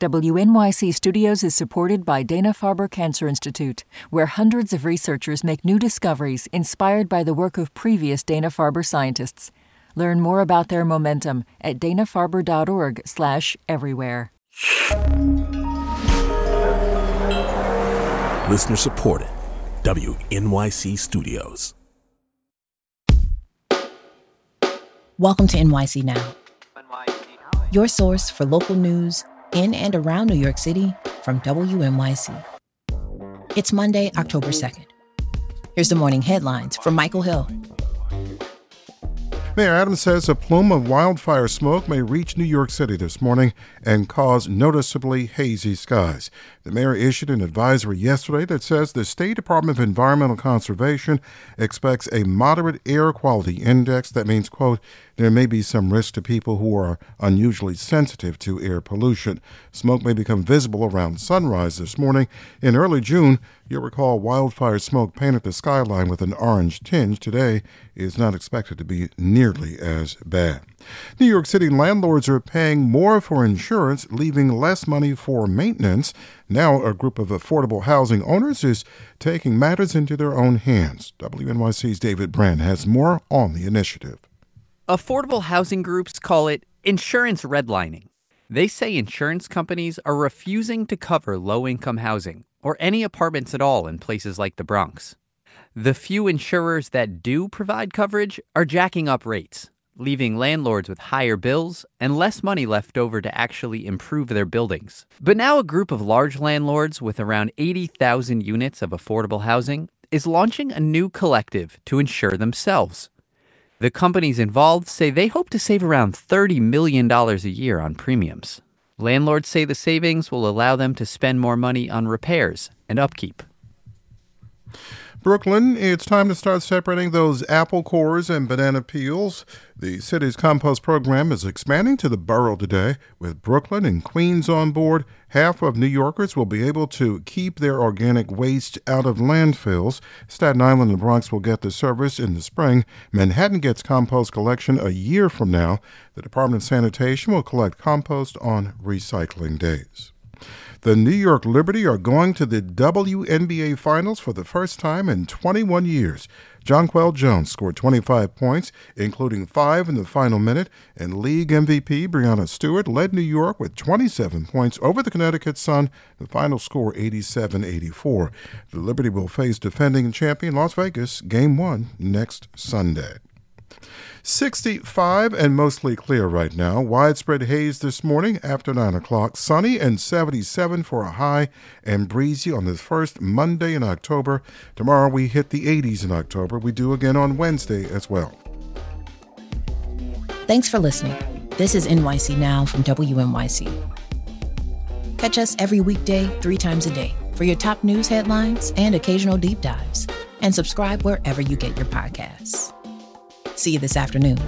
WNYC Studios is supported by Dana Farber Cancer Institute, where hundreds of researchers make new discoveries inspired by the work of previous Dana Farber scientists. Learn more about their momentum at danafarber.org/everywhere. Listener supported. WNYC Studios. Welcome to NYC Now, your source for local news in and around New York City from WNYC. It's Monday, October 2nd. Here's the morning headlines from Michael Hill. Mayor Adams says a plume of wildfire smoke may reach New York City this morning and cause noticeably hazy skies. The mayor issued an advisory yesterday that says the State Department of Environmental Conservation expects a moderate air quality index. That means, quote, there may be some risk to people who are unusually sensitive to air pollution. Smoke may become visible around sunrise this morning. In early June, you'll recall wildfire smoke painted the skyline with an orange tinge. Today is not expected to be nearly as bad. New York City landlords are paying more for insurance, leaving less money for maintenance. Now, a group of affordable housing owners is taking matters into their own hands. WNYC's David Brand has more on the initiative. Affordable housing groups call it insurance redlining. They say insurance companies are refusing to cover low income housing or any apartments at all in places like the Bronx. The few insurers that do provide coverage are jacking up rates, leaving landlords with higher bills and less money left over to actually improve their buildings. But now a group of large landlords with around 80,000 units of affordable housing is launching a new collective to insure themselves. The companies involved say they hope to save around $30 million a year on premiums. Landlords say the savings will allow them to spend more money on repairs and upkeep. Brooklyn, it's time to start separating those apple cores and banana peels. The city's compost program is expanding to the borough today. With Brooklyn and Queens on board, half of New Yorkers will be able to keep their organic waste out of landfills. Staten Island and the Bronx will get the service in the spring. Manhattan gets compost collection a year from now. The Department of Sanitation will collect compost on recycling days. The New York Liberty are going to the WNBA Finals for the first time in 21 years. Jonquel Jones scored 25 points, including five in the final minute, and league MVP Breanna Stewart led New York with 27 points over the Connecticut Sun. The final score 87 84. The Liberty will face defending champion Las Vegas Game 1 next Sunday. 65 and mostly clear right now. Widespread haze this morning after 9 o'clock. Sunny and 77 for a high and breezy on the first Monday in October. Tomorrow we hit the 80s in October. We do again on Wednesday as well. Thanks for listening. This is NYC Now from WNYC. Catch us every weekday, three times a day, for your top news headlines and occasional deep dives. And subscribe wherever you get your podcasts. See you this afternoon.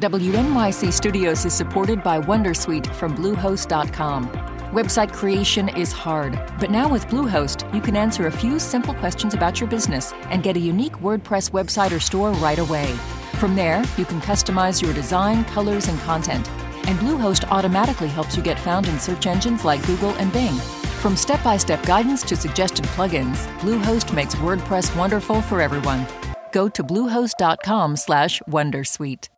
WNYC Studios is supported by Wondersuite from Bluehost.com. Website creation is hard, but now with Bluehost, you can answer a few simple questions about your business and get a unique WordPress website or store right away. From there, you can customize your design, colors, and content. And Bluehost automatically helps you get found in search engines like Google and Bing. From step-by-step guidance to suggested plugins, Bluehost makes WordPress wonderful for everyone. Go to bluehost.com/wondersuite.